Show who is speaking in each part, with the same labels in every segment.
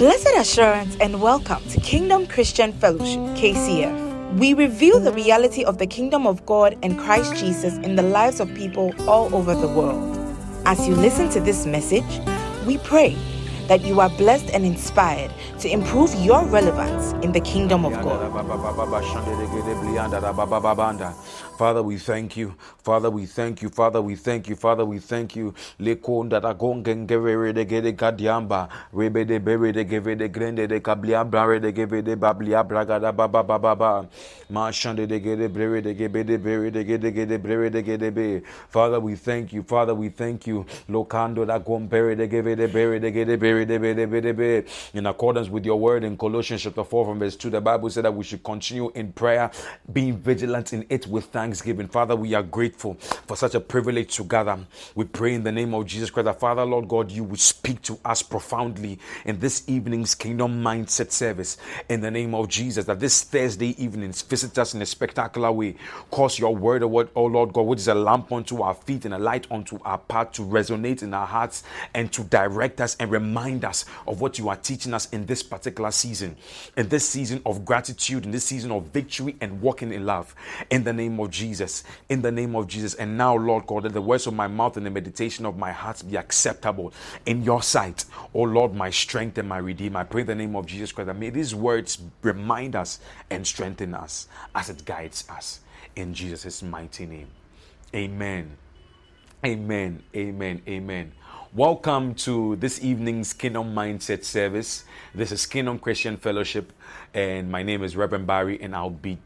Speaker 1: Blessed assurance and welcome to Kingdom Christian Fellowship, KCF. We reveal the reality of the kingdom of God and Christ Jesus in the lives of people all over the world. As you listen to this message, we pray that you are blessed and inspired to improve your relevance in the kingdom of God.
Speaker 2: Father, we thank you. Father, we thank you. Father, we thank you. Father, we thank you. Lekonda da gongengere de gede kadiamba. Rebe de bere de geve de grende de kablia brare de geve de bablia braga da baba baba ba. Ma shande de gede brere de gebe de bere de gede gede brere de gede be. Father, we thank you. Father, we thank you. Lokando da gompere de geve de bere de gede bere de be de be de be. In accordance with your word in Colossians chapter 4 from verse 2, the Bible said that we should continue in prayer, being vigilant in it with thanksgiving. Father, we are grateful for such a privilege to gather. We pray in the name of Jesus Christ that Father, Lord God, you would speak to us profoundly in this evening's Kingdom Mindset service. In the name of Jesus, that this Thursday evening visit us in a spectacular way. Cause your oh, word, oh Lord God, which is a lamp unto our feet and a light unto our path to resonate in our hearts and to direct us and remind us of what you are teaching us in this particular season. In this season of gratitude, in this season of victory and walking in love. In the name of Jesus. Jesus, in the name of Jesus. And now, Lord God, let the words of my mouth and the meditation of my heart be acceptable in your sight. Oh Lord, my strength and my redeemer. I pray in the name of Jesus Christ that may these words remind us and strengthen us as it guides us. In Jesus' mighty name. Amen. Amen. Amen. Amen. Welcome to this evening's Kingdom Mindset service. This is Kingdom Christian Fellowship, and my name is Reverend Barry, and I'll be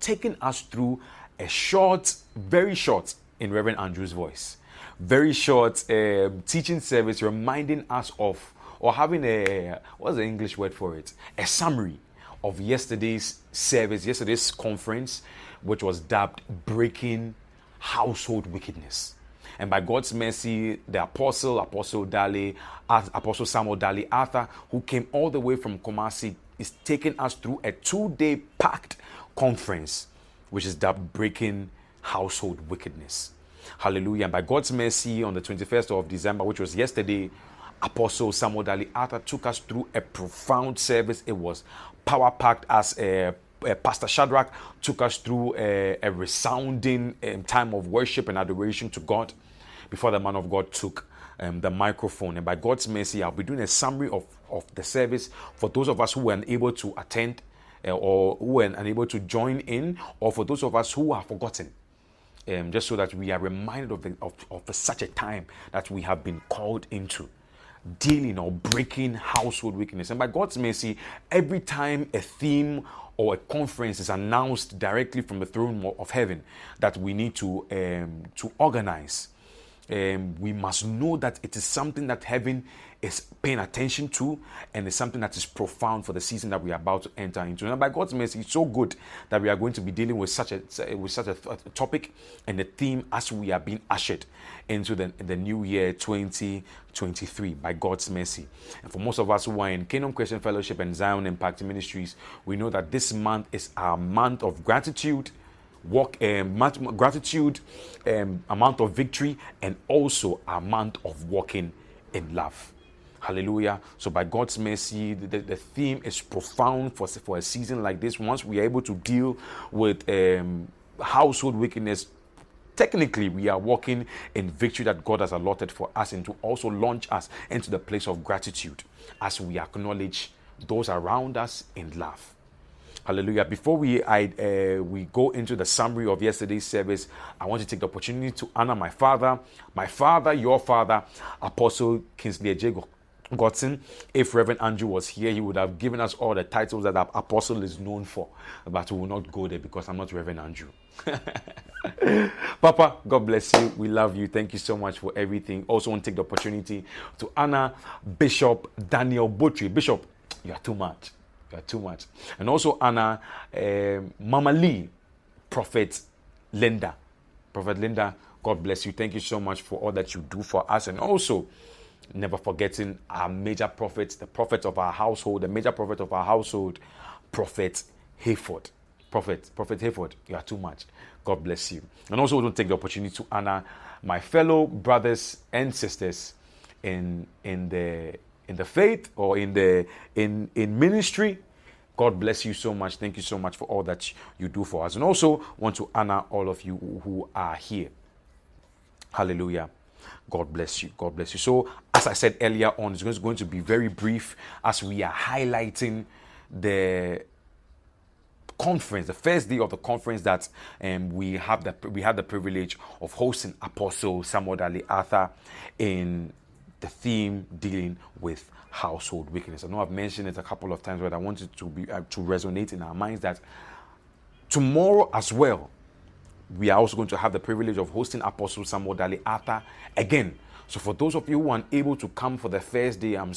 Speaker 2: taking us through a short, very short, in Reverend Andrew's voice, very short uh, teaching service reminding us of, or having a, what's the English word for it? A summary of yesterday's service, yesterday's conference, which was dubbed Breaking Household Wickedness. And by God's mercy, the apostle, Apostle Dali, Apostle Samuel Dali Arthur, who came all the way from Kumasi, is taking us through a two day packed conference, which is that Breaking Household Wickedness. Hallelujah. And by God's mercy, on the 21st of December, which was yesterday, Apostle Samuel Dali Arthur took us through a profound service. It was power packed as a uh, Pastor Shadrach took us through a, a resounding um, time of worship and adoration to God before the man of God took um, the microphone. And by God's mercy, I'll be doing a summary of, of the service for those of us who were unable to attend uh, or who were unable to join in, or for those of us who are forgotten. Um, just so that we are reminded of, the, of, of such a time that we have been called into dealing or breaking household weakness. And by God's mercy, every time a theme or a conference is announced directly from the throne of heaven that we need to um, to organize, um, we must know that it is something that heaven is paying attention to and it's something that is profound for the season that we are about to enter into. And by God's mercy, it's so good that we are going to be dealing with such a with such a, topic and a theme as we are being ushered into the, the new year 2023 by God's mercy. And for most of us who are in Kingdom Christian Fellowship and Zion Impact Ministries, we know that this month is our month of gratitude walk um, gratitude um, amount of victory and also a month of walking in love hallelujah so by god's mercy the, the theme is profound for, for a season like this once we are able to deal with um, household wickedness technically we are walking in victory that god has allotted for us and to also launch us into the place of gratitude as we acknowledge those around us in love Hallelujah. Before we I, uh, we go into the summary of yesterday's service, I want to take the opportunity to honor my father, my father, your father, Apostle Kingsley Ejego. Godson. If Reverend Andrew was here, he would have given us all the titles that our apostle is known for. But we will not go there because I'm not Reverend Andrew. Papa, God bless you. We love you. Thank you so much for everything. Also, want to take the opportunity to honor Bishop Daniel Butri. Bishop, you are too much. You are too much. And also honor uh, Mama Lee, Prophet Linda. Prophet Linda, God bless you. Thank you so much for all that you do for us. And also, never forgetting our major prophet, the prophet of our household, the major prophet of our household, Prophet Hayford. Prophet, Prophet Hayford, you are too much. God bless you. And also, don't take the opportunity to honor my fellow brothers and sisters in in the in the faith or in the in in ministry. God bless you so much. Thank you so much for all that you do for us. And also want to honor all of you who are here. Hallelujah. God bless you. God bless you. So, as I said earlier on, it's going to be very brief as we are highlighting the conference, the first day of the conference that um, we have the we had the privilege of hosting Apostle Samuel Dali Arthur in the theme dealing with household wickedness. I know I've mentioned it a couple of times, but I wanted to be uh, to resonate in our minds that tomorrow as well, we are also going to have the privilege of hosting Apostle Samuel Dali Arthur again so for those of you who are unable to come for the first day, I'm,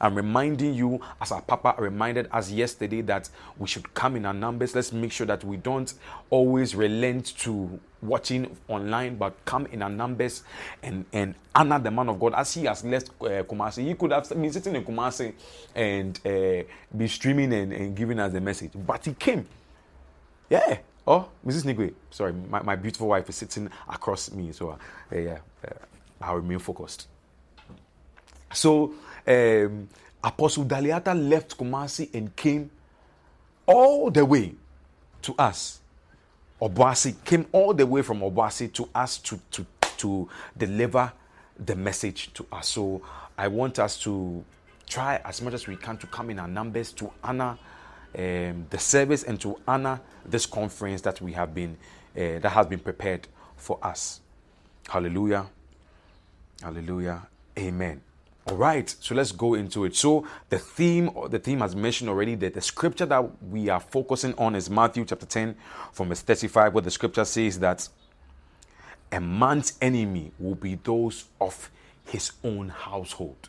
Speaker 2: I'm reminding you, as our Papa reminded us yesterday, that we should come in our numbers. Let's make sure that we don't always relent to watching online, but come in our numbers and, and honor the man of God as he has left uh, Kumasi. He could have been sitting in Kumasi and uh, be streaming and, and giving us the message, but he came. Yeah. Oh, Mrs. Nigwe, sorry, my, my beautiful wife is sitting across me. So, uh, yeah. Uh, I'll remain focused. So, um, Apostle Daliata left Kumasi and came all the way to us. Obuasi came all the way from Obuasi to us to, to, to deliver the message to us. So, I want us to try as much as we can to come in our numbers to honor um, the service and to honor this conference that we have been uh, that has been prepared for us. Hallelujah. Hallelujah. Amen. All right, so let's go into it. So the theme, the theme has mentioned already that the scripture that we are focusing on is Matthew chapter 10 from verse 35, where the scripture says that a man's enemy will be those of his own household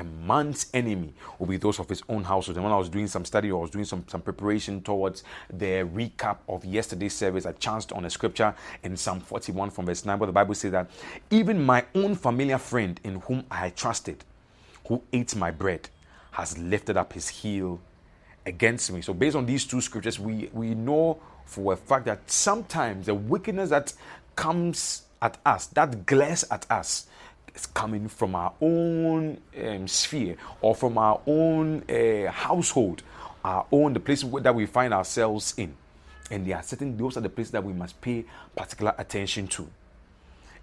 Speaker 2: a man's enemy will be those of his own household. And when I was doing some study, or I was doing some, some preparation towards the recap of yesterday's service, I chanced on a scripture in Psalm 41 from verse 9, where the Bible says that even my own familiar friend in whom I trusted, who ate my bread, has lifted up his heel against me. So, based on these two scriptures, we, we know for a fact that sometimes the wickedness that comes at us, that glares at us, is coming from our own um, sphere or from our own uh, household, our own, the places that we find ourselves in. And there are certain, those are the places that we must pay particular attention to.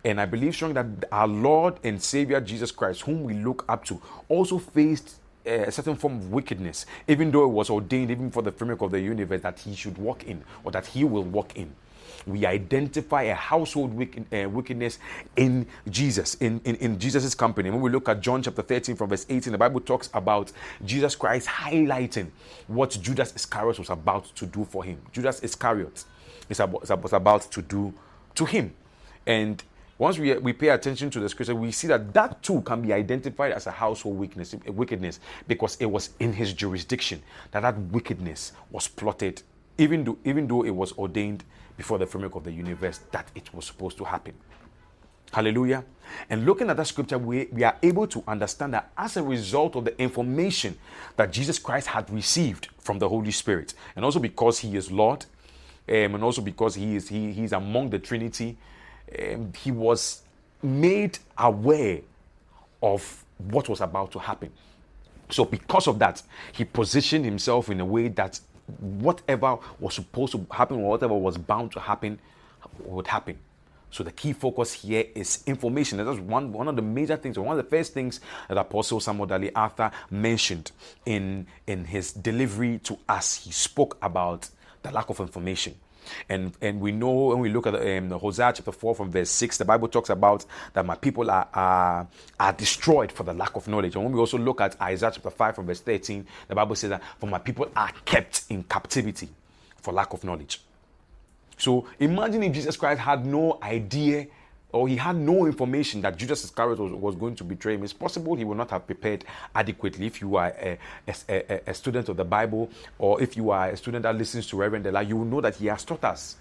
Speaker 2: And I believe strongly that our Lord and Savior Jesus Christ, whom we look up to, also faced a certain form of wickedness, even though it was ordained even for the framework of the universe that he should walk in or that he will walk in we identify a household uh, wickedness in Jesus, in, in, in Jesus' company. When we look at John chapter 13 from verse 18, the Bible talks about Jesus Christ highlighting what Judas Iscariot was about to do for him. Judas Iscariot is about, was about to do to him. And once we, we pay attention to the scripture, we see that that too can be identified as a household weakness, wickedness because it was in his jurisdiction that that wickedness was plotted, even though, even though it was ordained before the framework of the universe that it was supposed to happen. Hallelujah. And looking at that scripture, we, we are able to understand that as a result of the information that Jesus Christ had received from the Holy Spirit, and also because he is Lord, um, and also because he is he, he's among the Trinity, um, he was made aware of what was about to happen. So, because of that, he positioned himself in a way that whatever was supposed to happen or whatever was bound to happen would happen. So the key focus here is information. That's one, one of the major things, or one of the first things that Apostle Samuel Dali Arthur mentioned in, in his delivery to us. He spoke about the lack of information. And and we know when we look at um, Hosea chapter 4 from verse 6, the Bible talks about that my people are, are, are destroyed for the lack of knowledge. And when we also look at Isaiah chapter 5 from verse 13, the Bible says that for my people are kept in captivity for lack of knowledge. So imagine if Jesus Christ had no idea or he had no information that Judas Iscariot was, was, going to betray him, it's possible he would not have prepared adequately. If you are a, a, a, student of the Bible, or if you are a student that listens to Reverend Dela, you will know that he has taught us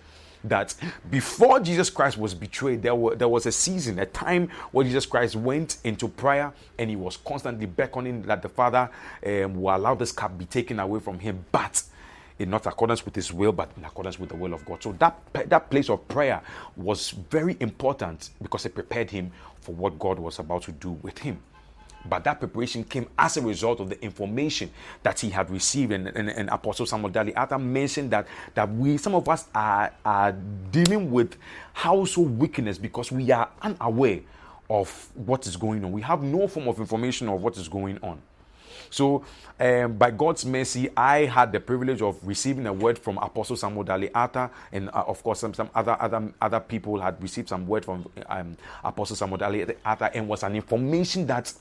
Speaker 2: that before Jesus Christ was betrayed, there, were, there was a season, a time where Jesus Christ went into prayer and he was constantly beckoning that the Father um, will allow this cup be taken away from him. But in not accordance with his will, but in accordance with the will of God. So that, that place of prayer was very important because it prepared him for what God was about to do with him. But that preparation came as a result of the information that he had received. And, and, and Apostle Samuel Dali Atta mentioned that, that we, some of us are, are dealing with household wickedness because we are unaware of what is going on. We have no form of information of what is going on. So, um, by God's mercy, I had the privilege of receiving a word from Apostle Samuel Dali Atta, and uh, of course, some, some other, other other people had received some word from um, Apostle Samuel Dali Atta, and was an information that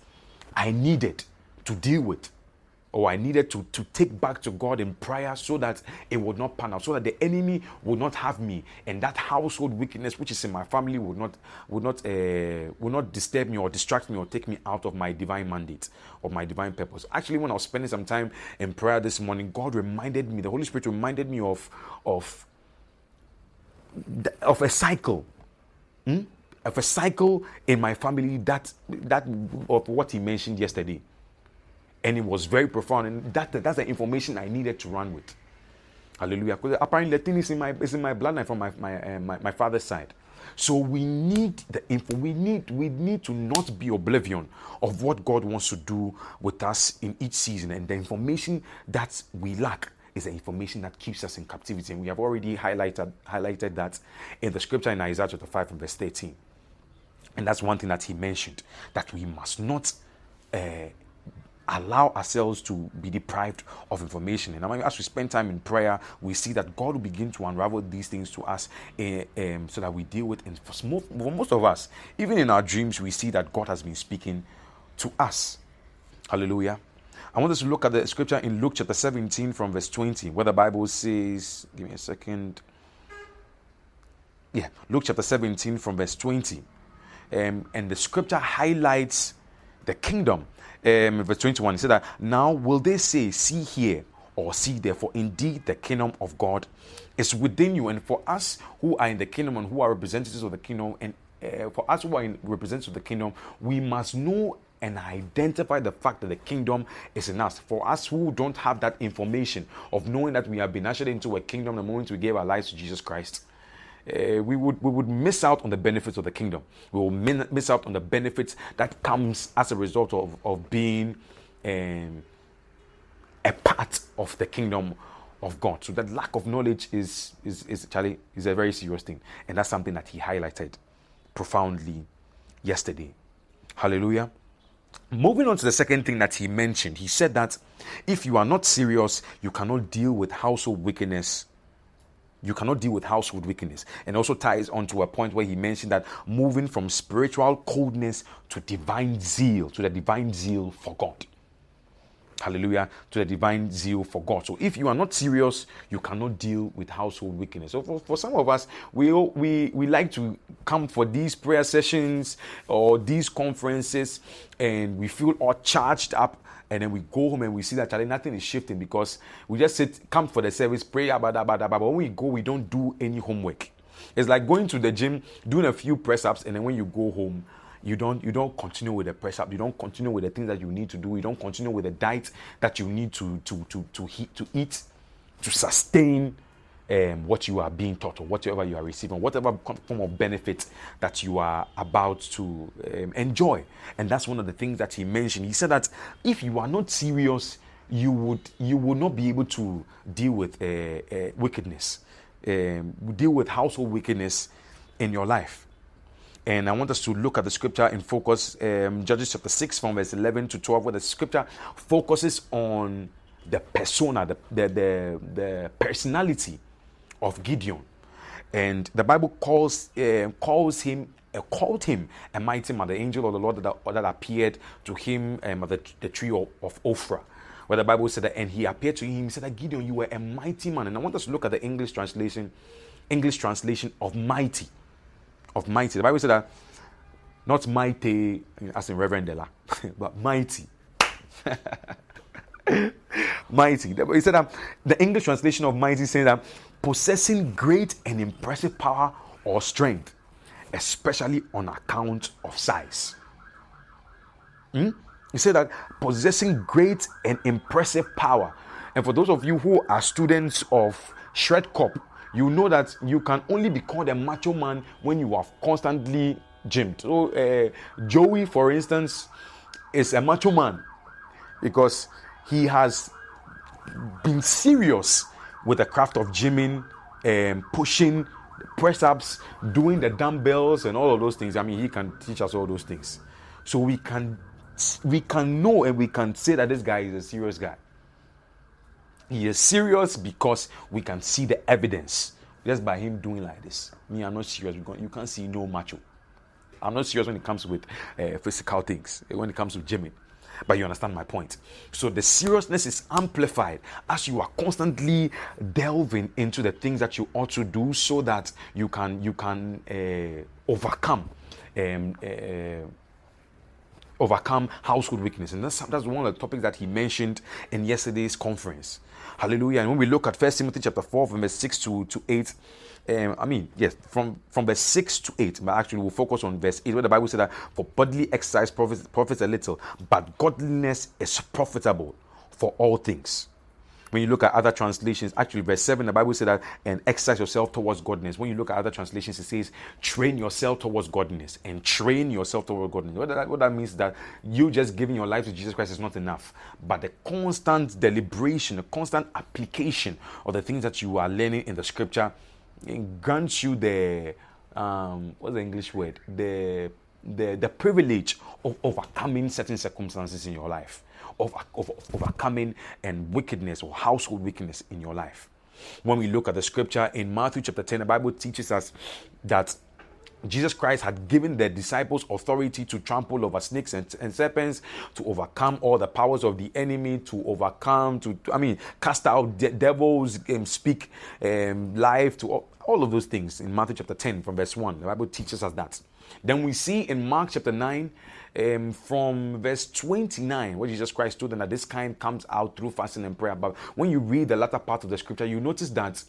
Speaker 2: I needed to deal with or I needed to, to take back to God in prayer so that it would not pan out, so that the enemy would not have me, and that household wickedness which is in my family would not would not uh, would not disturb me or distract me or take me out of my divine mandate or my divine purpose. Actually, when I was spending some time in prayer this morning, God reminded me, the Holy Spirit reminded me of of of a cycle. Hmm? Of a cycle in my family that that of what he mentioned yesterday and it was very profound. And that, that's the information I needed to run with. Hallelujah. Because apparently the thing is in my is in my bloodline from my my, uh, my, my father's side. So we need the info. We need we need to not be oblivion of what God wants to do with us in each season, and the information that we lack is the information that keeps us in captivity. And we have already highlighted highlighted that in the scripture in Isaiah chapter five and verse thirteen. And that's one thing that he mentioned that we must not uh, allow ourselves to be deprived of information. And as we spend time in prayer, we see that God will begin to unravel these things to us uh, um, so that we deal with for most of us, even in our dreams, we see that God has been speaking to us. Hallelujah. I want us to look at the scripture in Luke chapter 17 from verse 20, where the Bible says, give me a second. Yeah, Luke chapter 17 from verse 20. Um, and the scripture highlights the kingdom um, verse 21, he said that now will they say, See here or see there, for indeed the kingdom of God is within you. And for us who are in the kingdom and who are representatives of the kingdom, and uh, for us who are in representatives of the kingdom, we must know and identify the fact that the kingdom is in us. For us who don't have that information of knowing that we have been ushered into a kingdom the moment we gave our lives to Jesus Christ, uh, we would we would miss out on the benefits of the kingdom. We will min- miss out on the benefits that comes as a result of of being um, a part of the kingdom of God. So that lack of knowledge is is is Charlie is a very serious thing, and that's something that he highlighted profoundly yesterday. Hallelujah. Moving on to the second thing that he mentioned, he said that if you are not serious, you cannot deal with household wickedness you cannot deal with household wickedness. And also ties on to a point where he mentioned that moving from spiritual coldness to divine zeal, to the divine zeal for God. Hallelujah, to the divine zeal for God. So if you are not serious, you cannot deal with household wickedness. So for, for some of us, we, we, we like to come for these prayer sessions or these conferences and we feel all charged up and then we go home and we see that Charlie, nothing is shifting because we just sit, come for the service, pray ah, about that, about that, but when we go, we don't do any homework. It's like going to the gym, doing a few press ups, and then when you go home, you don't you don't continue with the press up. You don't continue with the things that you need to do. You don't continue with the diet that you need to to to to, eat, to eat to sustain um, what you are being taught or whatever you are receiving, whatever form of benefit that you are about to um, enjoy. And that's one of the things that he mentioned. He said that if you are not serious, you would you will not be able to deal with uh, uh, wickedness, um, deal with household wickedness in your life. And I want us to look at the scripture in focus, um, Judges chapter 6, from verse 11 to 12, where the scripture focuses on the persona, the, the, the, the personality of Gideon. And the Bible calls, uh, calls him uh, called him a mighty man, the angel of the Lord that, that appeared to him um, at the, the tree of, of Ophrah. Where the Bible said that, and he appeared to him, he said that Gideon, you were a mighty man. And I want us to look at the English translation, English translation of mighty. Of mighty. The Bible said that not mighty as in Reverend Dela, but mighty. mighty. He said that the English translation of mighty says that possessing great and impressive power or strength, especially on account of size. Hmm? He said that possessing great and impressive power. And for those of you who are students of Shred Corp, you know that you can only be called a macho man when you have constantly gymmed. So, uh, Joey, for instance, is a macho man because he has been serious with the craft of gymming, um, pushing, press ups, doing the dumbbells, and all of those things. I mean, he can teach us all those things. So we can we can know and we can say that this guy is a serious guy. He is serious because we can see the evidence just by him doing like this. Me, I'm not serious. You can't see no macho. I'm not serious when it comes with uh, physical things, when it comes to gymming. But you understand my point. So the seriousness is amplified as you are constantly delving into the things that you ought to do, so that you can you can uh, overcome. Um, uh, overcome household weakness. And that's, that's one of the topics that he mentioned in yesterday's conference. Hallelujah. And when we look at first timothy chapter 4 verse 6 to, to 8 um, I mean, yes, from, from verse 6 to 8, but actually we'll focus on verse 8, where the Bible said that for bodily exercise profits, profits a little, but godliness is profitable for all things. When you look at other translations, actually, verse 7, the Bible said that, and exercise yourself towards godliness. When you look at other translations, it says, train yourself towards godliness and train yourself towards godliness. What that, what that means is that you just giving your life to Jesus Christ is not enough, but the constant deliberation, the constant application of the things that you are learning in the scripture grants you the um, what's the English word? The the the privilege of overcoming certain circumstances in your life, of, of, overcoming and wickedness or household wickedness in your life. When we look at the scripture in Matthew chapter 10, the Bible teaches us that Jesus Christ had given the disciples authority to trample over snakes and, and, serpents, to overcome all the powers of the enemy, to overcome, to, to I mean, cast out de- devils, um, speak um, life, to all, all of those things in Matthew chapter 10 from verse 1. The Bible teaches us that. Then we see in Mark chapter 9 um, from verse 29 where Jesus Christ told them that this kind comes out through fasting and prayer. But when you read the latter part of the scripture, you notice that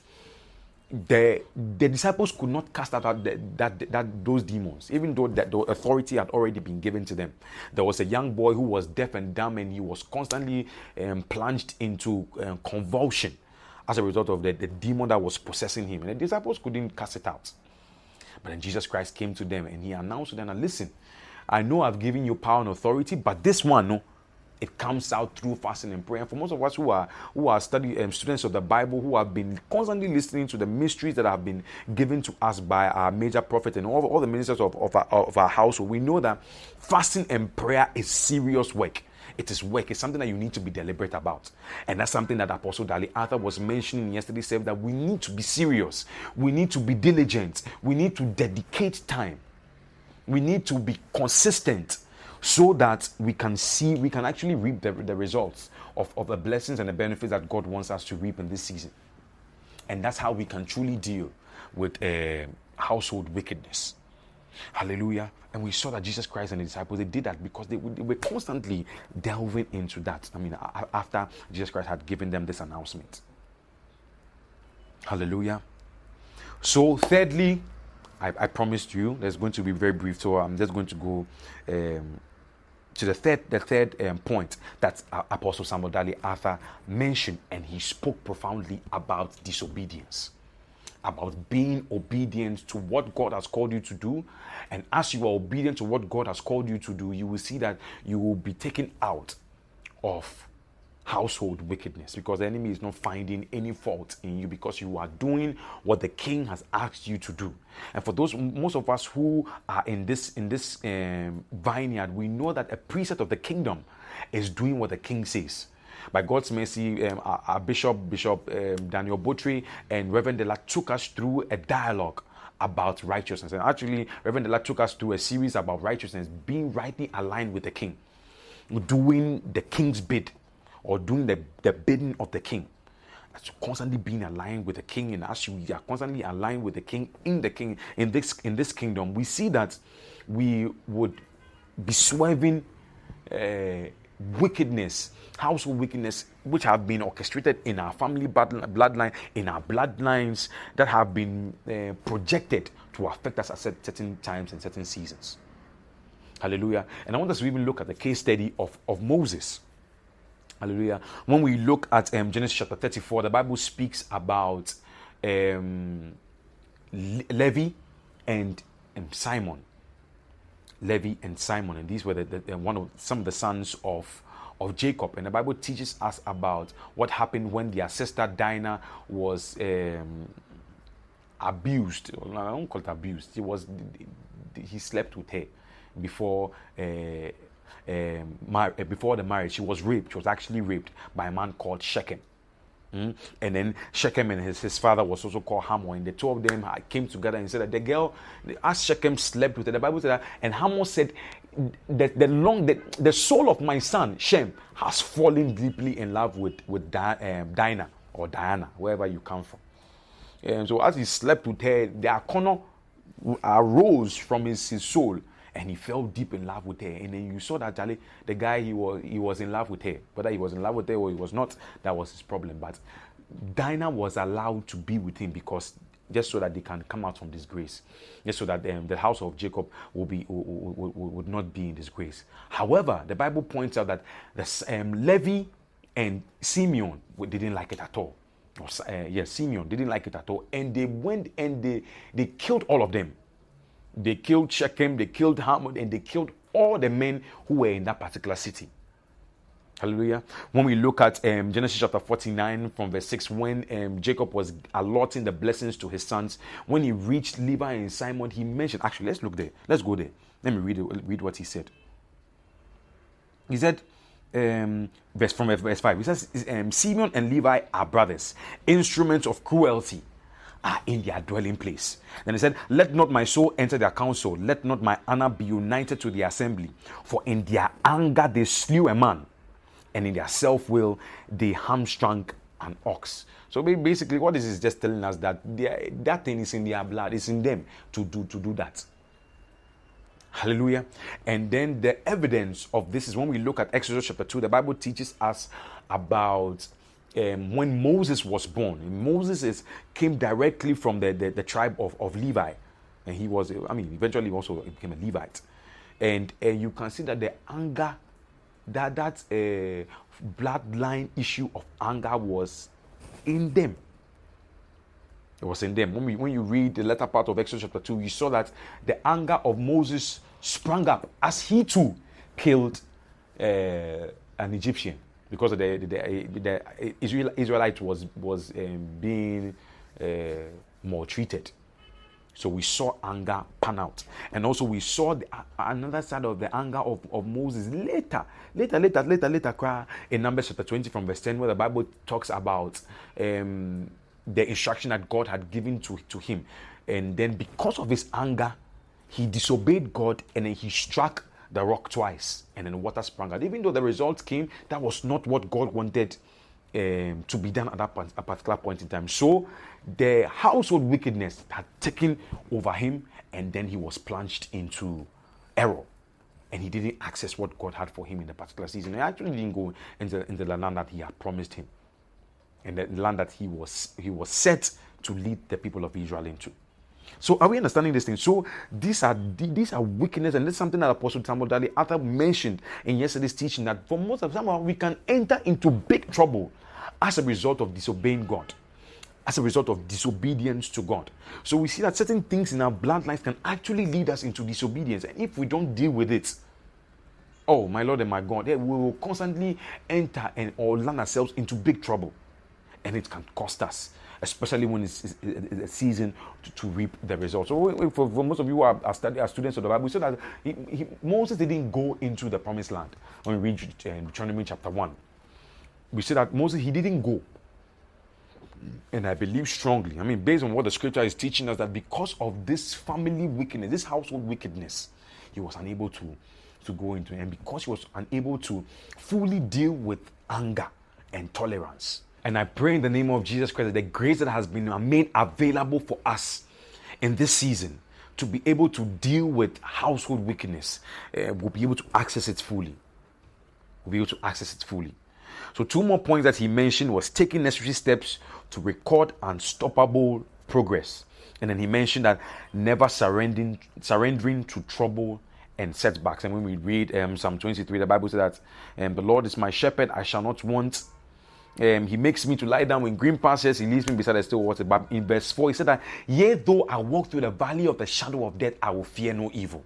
Speaker 2: the the disciples could not cast out that, that, that those demons, even though that the authority had already been given to them. There was a young boy who was deaf and dumb, and he was constantly um, plunged into um, convulsion as a result of the, the demon that was possessing him. And the disciples couldn't cast it out. But then Jesus Christ came to them and he announced to them, "Listen, I know I've given you power and authority, but this one, no." it comes out through fasting and prayer. And for most of us who are who are study um, students of the Bible, who have been constantly listening to the mysteries that have been given to us by our major prophet and all, all the ministers of, of, our, of our household, we know that fasting and prayer is serious work. It is work. It's something that you need to be deliberate about. And that's something that Apostle Dali Arthur was mentioning yesterday, said that we need to be serious. We need to be diligent. We need to dedicate time. We need to be consistent so that we can see, we can actually reap the, the results of, of the blessings and the benefits that God wants us to reap in this season. And that's how we can truly deal with uh, household wickedness. Hallelujah. And we saw that Jesus Christ and the disciples, they did that because they, they were constantly delving into that. I mean, after Jesus Christ had given them this announcement. Hallelujah. So, thirdly, I, I, promised you there's going to be very brief, so I'm just going to go um, to the third, the third um, point that uh, Apostle Samuel Dali Arthur mentioned, and he spoke profoundly about disobedience, about being obedient to what God has called you to do. And as you are obedient to what God has called you to do, you will see that you will be taken out of household wickedness because the enemy is not finding any fault in you because you are doing what the king has asked you to do. And for those most of us who are in this in this um, vineyard we know that a precept of the kingdom is doing what the king says. By God's mercy, um, our, our, Bishop, Bishop um, Daniel Botry, and Reverend Dela took us through a dialogue about righteousness. And actually, Reverend Dela took us through a series about righteousness, being rightly aligned with the King, doing the King's bid or doing the, the bidding of the king. As constantly being aligned with the king, and as you are constantly aligned with the king in the king in this in this kingdom, we see that we would be swerving uh, wickedness, household wickedness, which have been orchestrated in our family bloodline, in our bloodlines that have been uh, projected to affect us at certain times and certain seasons. Hallelujah. And I want us to even look at the case study of, of Moses. Hallelujah. When we look at um, Genesis chapter 34, the Bible speaks about um, Levi and um, Simon. Levi and Simon, and these were the, the, one of some of the sons of of Jacob. And the Bible teaches us about what happened when their sister Dinah was um, abused. I don't call it abused. He was he slept with her before. Uh, um, mar- before the marriage, she was raped. She was actually raped by a man called Shechem. Mm? And then Shechem and his, his father was also called Hamor. And the two of them came together and said that the girl, as Shechem slept with her, the Bible said that, and Hamor said, the, the long the, the soul of my son Shem has fallen deeply in love with with Di, um, Dinah or Diana, wherever you come from. And so as he slept with her, the corner arose from his, his soul and he fell deep in love with her. And then you saw that Charlie, the guy he was he was in love with her. Whether he was in love with her or he was not, that was his problem. But Dinah was allowed to be with him because just so that they can come out from disgrace, just so that um, the house of Jacob will be will, will, would not be in disgrace. However, the Bible points out that the um, Levi and Simeon didn't like it at all. Uh, yes, Simeon didn't like it at all, and they went and they they killed all of them. They killed Shechem, they killed Hamor, and they killed all the men who were in that particular city. Hallelujah. When we look at um, Genesis chapter 49 from verse 6, when um, Jacob was allotting the blessings to his sons, when he reached Levi and Simon, he mentioned, actually, let's look there. Let's go there. Let me read, read what he said. He said, um, verse from verse 5, he says, um, Simeon and Levi are brothers, instruments of cruelty are in their dwelling place. Then he said, Let not my soul enter their council, let not my honor be united to the assembly. For in their anger they slew a man, and in their self will they hamstrung an ox. So basically, what this is just telling us that that thing is in their blood, it's in them to do to do that. Hallelujah. And then the evidence of this is when we look at Exodus chapter 2, the Bible teaches us about um, when Moses was born. Moses is, came directly from the, the, the, tribe of, of Levi. And he was, I mean, eventually also became a Levite. And uh, you can see that the anger, that, that uh, bloodline issue of anger was in them. It was in them. When, we, when you read the latter part of Exodus chapter 2, you saw that the anger of Moses sprang up as he too killed uh, an Egyptian because the the, the, the Israel, Israelite was was um, being uh, maltreated. So we saw anger pan out, and also we saw the, uh, another side of the anger of, of Moses later, later, later, later, later. In Numbers chapter twenty from verse ten, where the Bible talks about um, the instruction that God had given to to him, and then because of his anger, he disobeyed God, and then he struck the rock twice and then water sprang out. Even though the result came, that was not what God wanted um, to be done at that point, particular point in time. So the household wickedness had taken over him, and then he was plunged into error. And he didn't access what God had for him in the particular season. He actually didn't go into, into the land that he had promised him, and the land that he was he was set to lead the people of Israel into. So are we understanding this thing? So these are these are weakness, and this is something that Apostle Samuel Dali Arthur mentioned in yesterday's teaching that for most of time we can enter into big trouble as a result of disobeying God, as a result of disobedience to God. So we see that certain things in our bloodlines can actually lead us into disobedience, and if we don't deal with it, oh my Lord and my God, we will constantly enter and or land ourselves into big trouble, and it can cost us especially when it's, it's a season to, to, reap the results. So, for, for, most of you who are, are, study, are students of the Bible, we saw that he, he, Moses didn't go into the promised land. When we read uh, Deuteronomy chapter 1, we see that Moses, he didn't go. And I believe strongly, I mean, based on what the scripture is teaching us, that because of this family wickedness, this household wickedness, he was unable to, to go into. And because he was unable to fully deal with anger and tolerance, and I pray in the name of Jesus Christ that the grace that has been made available for us in this season to be able to deal with household wickedness, uh, we'll be able to access it fully. We'll be able to access it fully. So, two more points that he mentioned was taking necessary steps to record unstoppable progress. And then he mentioned that never surrendering, surrendering to trouble and setbacks. And when we read um, Psalm 23, the Bible says that um, the Lord is my shepherd, I shall not want um, he makes me to lie down in green pastures. He leads me beside the still water. But in verse 4, he said that, Yea, though I walk through the valley of the shadow of death, I will fear no evil.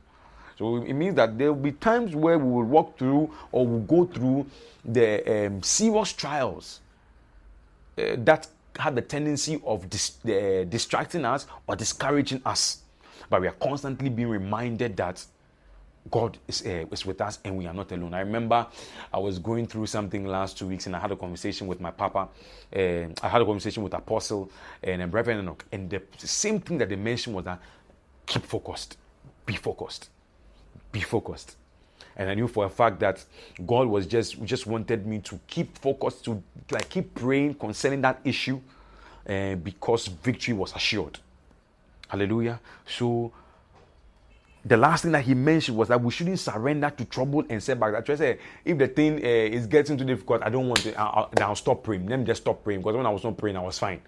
Speaker 2: So it means that there will be times where we will walk through or will go through the um, serious trials uh, that have the tendency of dis- uh, distracting us or discouraging us. But we are constantly being reminded that God is, uh, is with us and we are not alone. I remember I was going through something last two weeks and I had a conversation with my papa. Uh, I had a conversation with Apostle and uh, Reverend Enoch. And the same thing that they mentioned was that keep focused, be focused, be focused. And I knew for a fact that God was just just wanted me to keep focused, to like keep praying concerning that issue, uh, because victory was assured. Hallelujah. So the last thing that he mentioned was that we shouldn't surrender to trouble and setback. That say, if the thing uh, is getting too difficult, I don't want to. I'll, I'll stop praying. Let me just stop praying because when I was not praying, I was fine.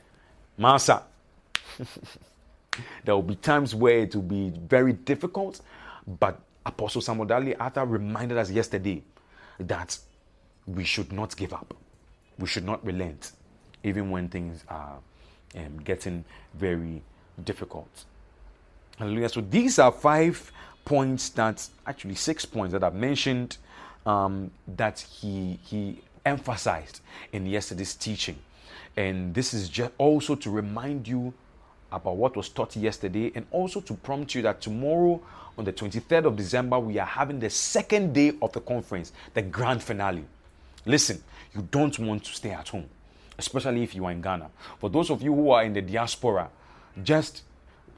Speaker 2: Master, there will be times where it will be very difficult, but Apostle Samuel Dali Arthur reminded us yesterday that we should not give up. We should not relent, even when things are um, getting very difficult. Hallelujah. So these are five points that actually six points that I've mentioned um, that he he emphasized in yesterday's teaching, and this is just also to remind you about what was taught yesterday, and also to prompt you that tomorrow on the 23rd of December we are having the second day of the conference, the grand finale. Listen, you don't want to stay at home, especially if you are in Ghana. For those of you who are in the diaspora, just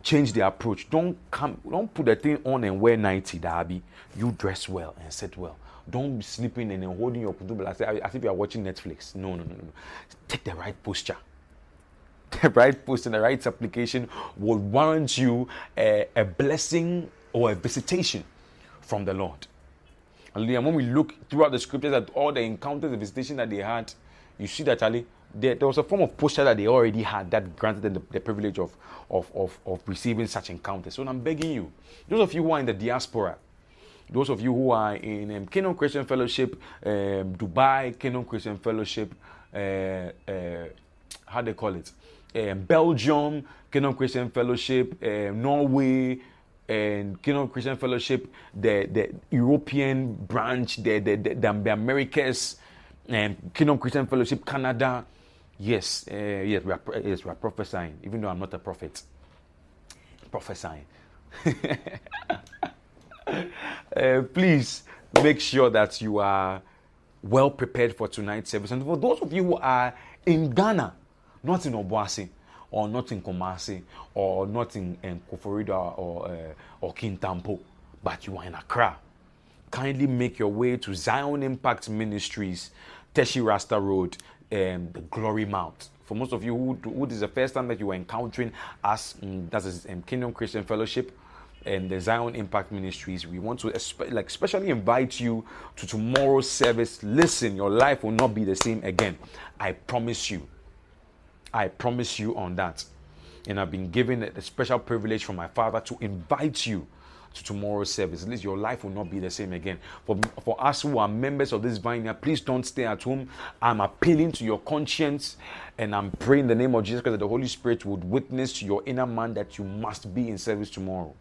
Speaker 2: change the approach. Don't come, don't put the thing on and wear 90 derby. You dress well and sit well. Don't be sleeping and then holding your kudubla as, if you are watching Netflix. No, no, no, no. Take the right posture. The right posture, and the right application will warrant you a, a blessing or a visitation from the Lord. And When we look throughout the scriptures at all the encounters, the visitation that they had, you see that Ali, there, there, was a form of posture that they already had that granted them the, the privilege of, of, of, of, receiving such encounters. So I'm begging you, those of you who are in the diaspora, those of you who are in um, Kingdom Christian Fellowship, um, Dubai, Kingdom Christian Fellowship, uh, uh, how they call it, um, Belgium, Kingdom Christian Fellowship, uh, Norway, and Kingdom Christian Fellowship, the, the European branch, the, the, the, the Americas, and Kingdom Christian Fellowship Canada, Yes, uh, yes, we are, yes, we are prophesying, even though I'm not a prophet. Prophesying. uh, please make sure that you are well prepared for tonight's service. And for those of you who are in Ghana, not in Obuasi, or not in Kumasi, or not in, in Koforidua or, uh, or Kintampo, but you are in Accra, kindly make your way to Zion Impact Ministries, Teshie Rasta Road, um, the Glory Mount. For most of you who, who this is the first time that you are encountering us, um, that is um, Kingdom Christian Fellowship and the Zion Impact Ministries, we want to espe- like especially invite you to tomorrow's service. Listen, your life will not be the same again. I promise you. I promise you on that. And I've been given a special privilege from my father to invite you to tomorrow's service. At least your life will not be the same again. For, for us who are members of this vineyard, please don't stay at home. I'm appealing to your conscience and I'm praying in the name of Jesus Christ that the Holy Spirit would witness to your inner man that you must be in service tomorrow.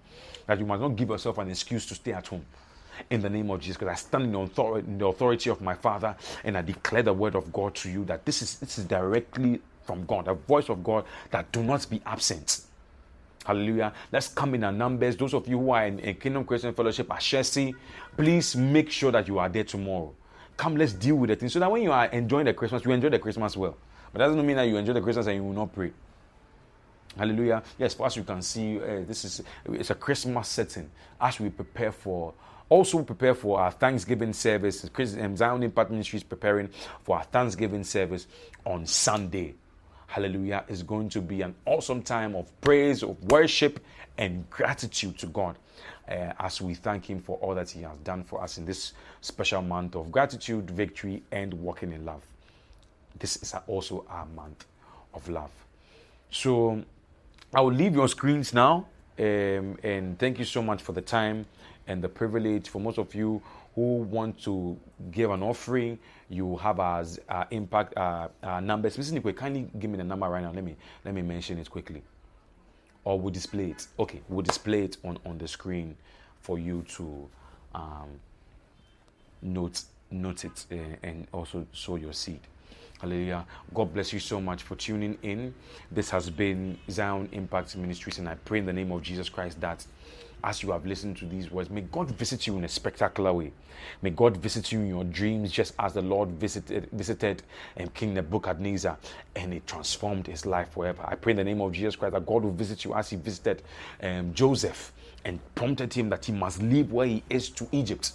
Speaker 2: That you must not give yourself an excuse to stay at home in the name of Jesus. Because I stand in the, authority, in the authority of my Father and I declare the word of God to you that this is this is directly from God, the voice of God that do not be absent. Hallelujah. Let's come in our numbers. Those of you who are in, in Kingdom Christian Fellowship Chelsea, please make sure that you are there tomorrow. Come, let's deal with the thing So that when you are enjoying the Christmas, you enjoy the Christmas well. But that doesn't mean that you enjoy the Christmas and you will not pray. Hallelujah. Yes, for us, you can see uh, this is it's a Christmas setting as we prepare for also prepare for our Thanksgiving service. Um, Zion Impact Ministry is preparing for our Thanksgiving service on Sunday hallelujah, is going to be an awesome time of praise, of worship, and gratitude to God uh, as we thank Him for all that He has done for us in this special month of gratitude, victory, and walking in love. This is also our month of love. So I will leave your screens now, um, and thank you so much for the time and the privilege for most of you who want to give an offering, you have as uh, impact uh, uh, numbers. Listen, kindly give me the number right now. Let me let me mention it quickly, or we'll display it. Okay, we'll display it on on the screen for you to um, note note it uh, and also sow your seed. Hallelujah. God bless you so much for tuning in. This has been Zion Impact Ministries, and I pray in the name of Jesus Christ that as you have listened to these words, may God visit you in a spectacular way. May God visit you in your dreams, just as the Lord visited visited um, King Nebuchadnezzar, and it transformed his life forever. I pray in the name of Jesus Christ that God will visit you as He visited um, Joseph and prompted him that he must leave where he is to Egypt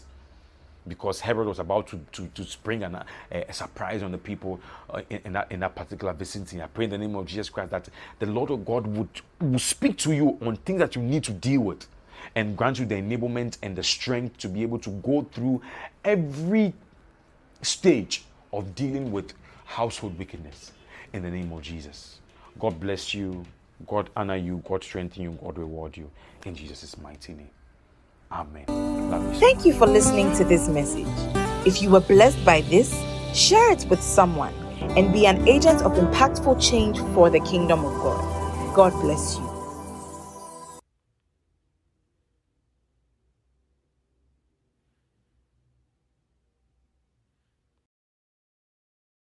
Speaker 2: because Herod was about to, to, to spring an, a, a surprise on the people uh, in, in, that, in that particular vicinity. I pray in the name of Jesus Christ that the Lord of God would, would speak to you on things that you need to deal with and grant you the enablement and the strength to be able to go through every stage of dealing with household wickedness in the name of Jesus. God bless you. God honor you. God strengthen you. God reward you in Jesus' mighty name. Amen.
Speaker 1: You Thank you for listening to this message. If you were blessed by this, share it with someone and be an agent of impactful change for the kingdom of God. God bless you.